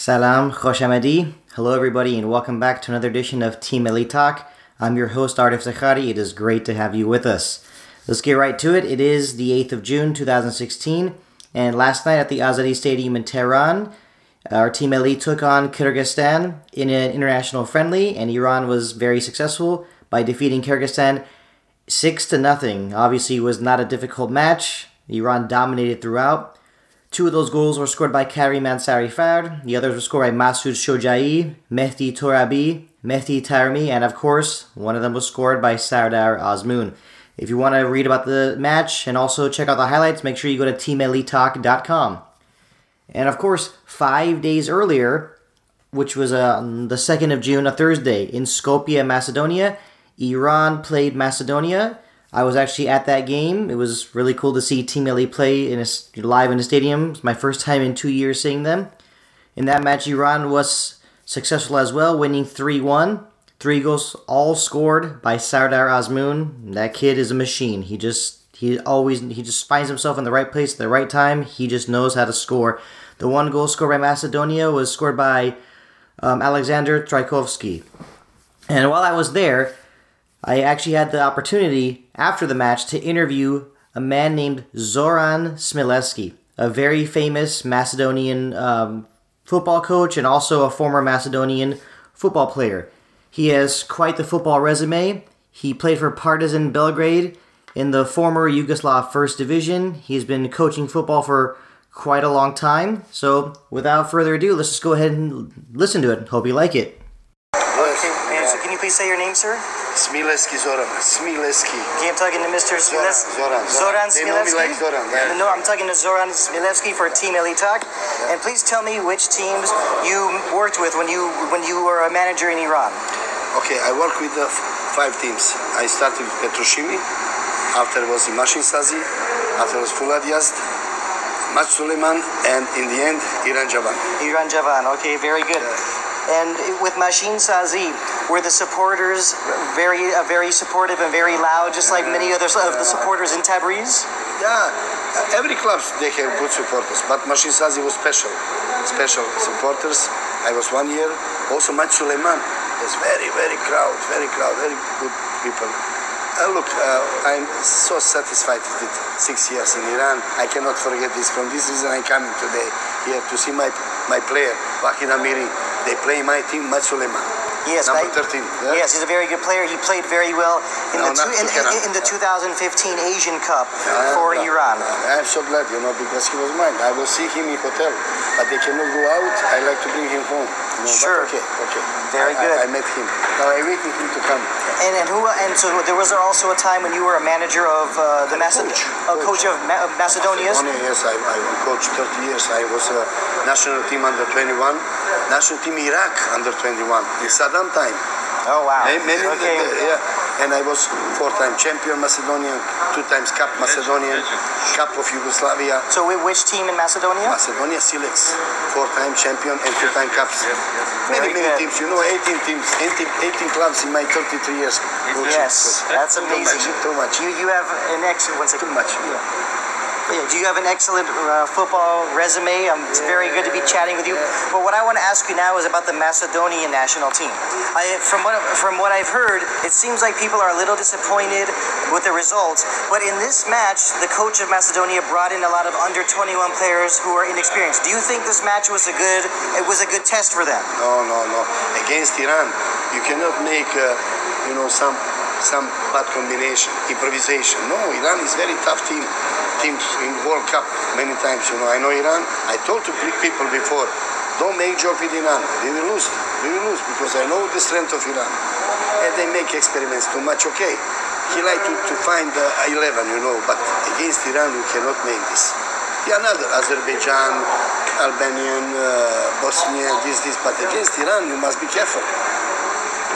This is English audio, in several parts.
Salam, Khosh Amadi. Hello, everybody, and welcome back to another edition of Team Melli Talk. I'm your host, Artif Zakhari. It is great to have you with us. Let's get right to it. It is the 8th of June, 2016, and last night at the Azadi Stadium in Tehran, our Team Melli took on Kyrgyzstan in an international friendly, and Iran was very successful by defeating Kyrgyzstan 6 to nothing. Obviously, it was not a difficult match. Iran dominated throughout. Two of those goals were scored by Karim Ansarifard. The others were scored by Masoud Shojai, Mehdi Torabi, Mehdi Taremi, and of course, one of them was scored by Sardar Azmoun. If you want to read about the match and also check out the highlights, make sure you go to teammellitalk.com. And of course, five days earlier, which was on the 2nd of June, a Thursday, in Skopje, Macedonia, Iran played Macedonia. I was actually at that game. It was really cool to see Team Melli play in a, live in a stadium. It's my first time in two years seeing them. In that match, Iran was successful as well, winning 3 1. Three goals all scored by Sardar Azmoun. That kid is a machine. He just he always he just finds himself in the right place at the right time. He just knows how to score. The one goal scored by Macedonia was scored by um, Aleksandar Trajkovski. And while I was there, I actually had the opportunity after the match to interview a man named Zoran Smileski, a very famous Macedonian um, football coach and also a former Macedonian football player. He has quite the football resume. He played for Partizan Belgrade in the former Yugoslav First Division. He's been coaching football for quite a long time. So, without further ado, let's just go ahead and listen to it. Hope you like it. So can you please say your name, sir? Smileski Zoran. Smileski. Okay, I'm talking to Mr. Zoran. Smileski. Zoran. Zoran They know me like Zoran. Yeah. No, I'm talking to Zoran Smilevsky for Team Elite Talk. And please tell me which teams you worked with when you when you were a manager in Iran. Okay, I worked with uh, five teams. I started with Petroshimi. After was Imashin Sazi. After was Fulad Yazd. Mat Suleiman. And in the end, Iran Javan. Iran Javan. Okay, very good. And with Mashin Sazi, were the supporters very uh, very supportive and very loud, just like many others of the supporters in Tabriz? Yeah, every club they have good supporters, but Mashin Sazi was special, special supporters. I was one year. Also, Mat Suleiman is very, very crowd, very crowd, very good people. Uh, look, uh, I'm so satisfied with six years in Iran. I cannot forget this. From this reason, I'm coming today here to see my my player, Vahid Amiri. They play my team, Mat Suleiman. Yes, Number I- 13. yeah? Yes, he's a very good player. He played very well in No, the two, in, in, in the 2015 Asian Cup Uh, for yeah. Iran. I'm so glad, you know, because he was mine. I will see him in hotel, but they cannot go out. I like to bring him home. You know, Sure. okay, okay. Very I- good. I, I met him. Now I'm waiting him to come. And and who and so there was also a time when you were a manager of uh, the Maced- Coach. a coach of, Ma- of Macedonia's. Macedonia, yes, I, I coached 30 years. I was a national team under 21, national team Iraq under 21 in Saddam time. Oh wow. Many, many, Okay. yeah. And I was four-time champion Macedonian, two times Cup Macedonian, Cup of Yugoslavia. So whi- which team in Macedonia? Macedonia Silex, four-time champion and two-time cups. Very Many, many good. teams. You know, 18 teams, 18, 18 clubs in my 33 years. coaching. Yes, that's amazing. Too much. You you have an excellent. Too much. Yeah, you have an excellent uh, football resume? Um, it's very good to be chatting with you. But what I want to ask you now is about the Macedonian national team. I, from what from what I've heard, it seems like people are a little disappointed with the results. But in this match, the coach of Macedonia brought in a lot of under 21 players who are inexperienced. Do you think this match was a good it was a good test for them? No, no, no. Against Iran, you cannot make, uh, you know, some some bad combination, improvisation. No, Iran is very tough team. Teams in World Cup many times. You know, I know Iran. I told to people before, don't make joke with Iran. We will lose. We will lose because I know the strength of Iran. And they make experiments too much. Okay, he like to, to find uh, 11, you know, but against Iran you cannot make this. Yeah, another Azerbaijan, Albanian, uh, Bosnia, this, this, but against Iran you must be careful.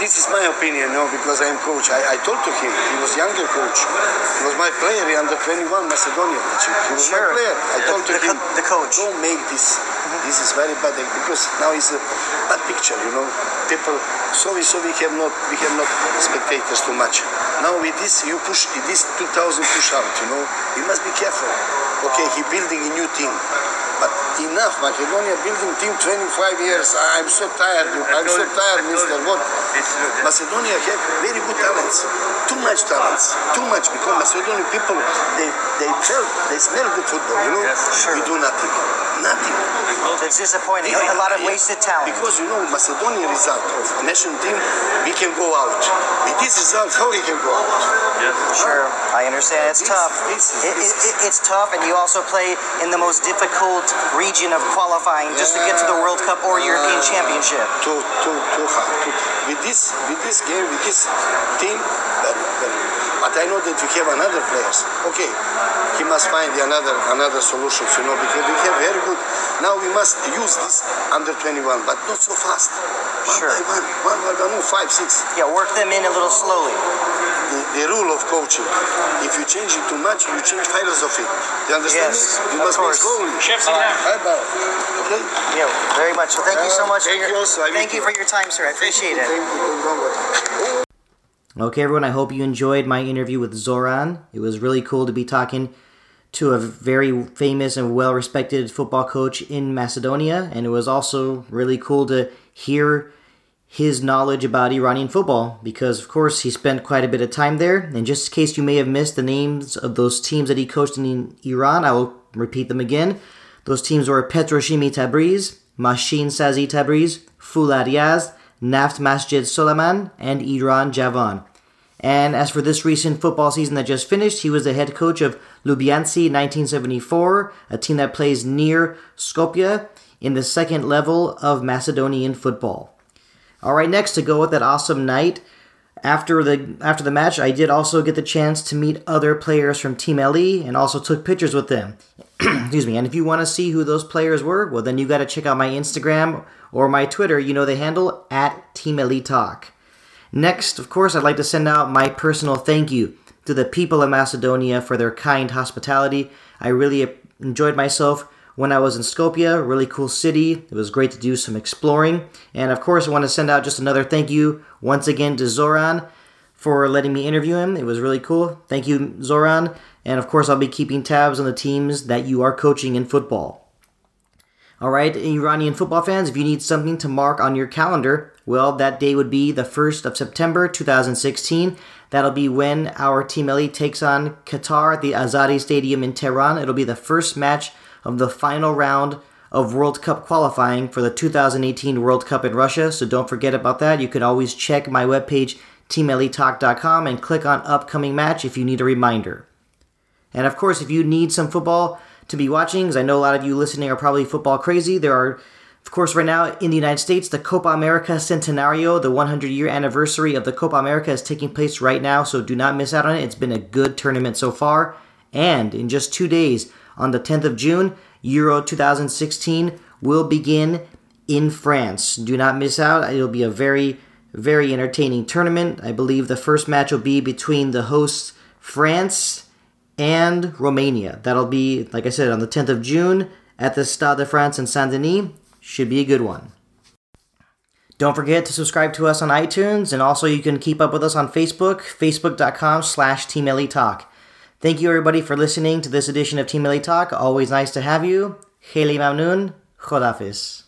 This is my opinion, no, because I am coach. I, I told to him, he was younger coach. He was my player he under 21 Macedonia. He was Sure. my player. I The- told to the co- him, the coach. don't make this. This is very bad because now it's a bad picture, you know. People, so we so we have not we have not spectators too much. Now with this you push this 2000 push out, you know. You must be careful. Okay, he building a new team, enough. Macedonia building team 25 years. I'm so tired. I'm so tired, Mister. What? Macedonia have very good talents. Too much talents. Too much because Macedonian people they they felt they smell good football. You know, Sure. we do nothing. Nothing. It's disappointing. A lot of wasted talent. Because you know, Macedonian result of a national team, we can go out. With this result, how we can go out? Sure, I understand. It's This- tough. this is- It- this it- is- it- it's tough, and you also play in the most difficult region of qualifying just to get to the World Cup or European Championship. Too, too, too hard. Too, with this, with this game, with this team, very, very. But I know that we have another players. Okay, he must find another another solutions. You know, because we have very good. Now we must use this under 21, but not so fast. One Sure. by one, one by one, no, five, six. Yeah, work them in a little slowly. the, the rule of coaching. If you change it too much, you change philosophy. You understand Yes, me? You of must course. be slowly. Chef Zidane. Bye bye. Okay? Yeah, very much. So thank you so Uh, much. thank for your, you also. I thank you for your time, sir. I appreciate it. Thank you. Thank you very much. Okay, everyone, I hope you enjoyed my interview with Zoran. It was really cool to be talking to a very famous and well respected football coach in Macedonia, and it was also really cool to hear his knowledge about Iranian football because, of course, he spent quite a bit of time there. And just in case you may have missed the names of those teams that he coached in Iran, I will repeat them again. Those teams were Petroshimi Tabriz, Mashin Sazi Tabriz, Fulad Yazd, Naft Masjid Soleiman, and Iran Javan. And as for this recent football season that just finished, he was the head coach of Ljubanci 1974, a team that plays near Skopje in the second level of Macedonian football. All right, next to go with that awesome night. After the after the match, I did also get the chance to meet other players from Team Melli and also took pictures with them. Excuse me. And if you want to see who those players were, well, then you got to check out my Instagram or my Twitter. You know the handle at Team Melli Talk. Next, of course, I'd like to send out my personal thank you to the people of Macedonia for their kind hospitality. I really enjoyed myself when I was in Skopje, really cool city. It was great to do some exploring. And of course, I want to send out just another thank you once again to Zoran for letting me interview him. It was really cool. Thank you, Zoran. And of course, I'll be keeping tabs on the teams that you are coaching in football. All right, Iranian football fans, if you need something to mark on your calendar, well, that day would be the 1st of September 2016. That'll be when our Team Melli takes on Qatar at the Azadi Stadium in Tehran. It'll be the first match of the final round of World Cup qualifying for the 2018 World Cup in Russia, so don't forget about that. You can always check my webpage, teammellitalk.com, and click on upcoming match if you need a reminder. And of course, if you need some football to be watching, because I know a lot of you listening are probably football crazy, there are, of course, right now in the United States, the Copa America Centenario, the 100 year anniversary of the Copa America, is taking place right now, so do not miss out on it. It's been a good tournament so far. And in just two days, on the 10th of June, Euro 2016 will begin in France. Do not miss out. It'll be a very, very entertaining tournament. I believe the first match will be between the hosts France and Romania. That'll be, like I said, on the 10th of June at the Stade de France in Saint Denis. Should be a good one. Don't forget to subscribe to us on iTunes, and also you can keep up with us on Facebook, facebook.com slash Team Talk. Thank you everybody for listening to this edition of Team Melli Talk. Always nice to have you. Kheli Mamnoon. Khodafis.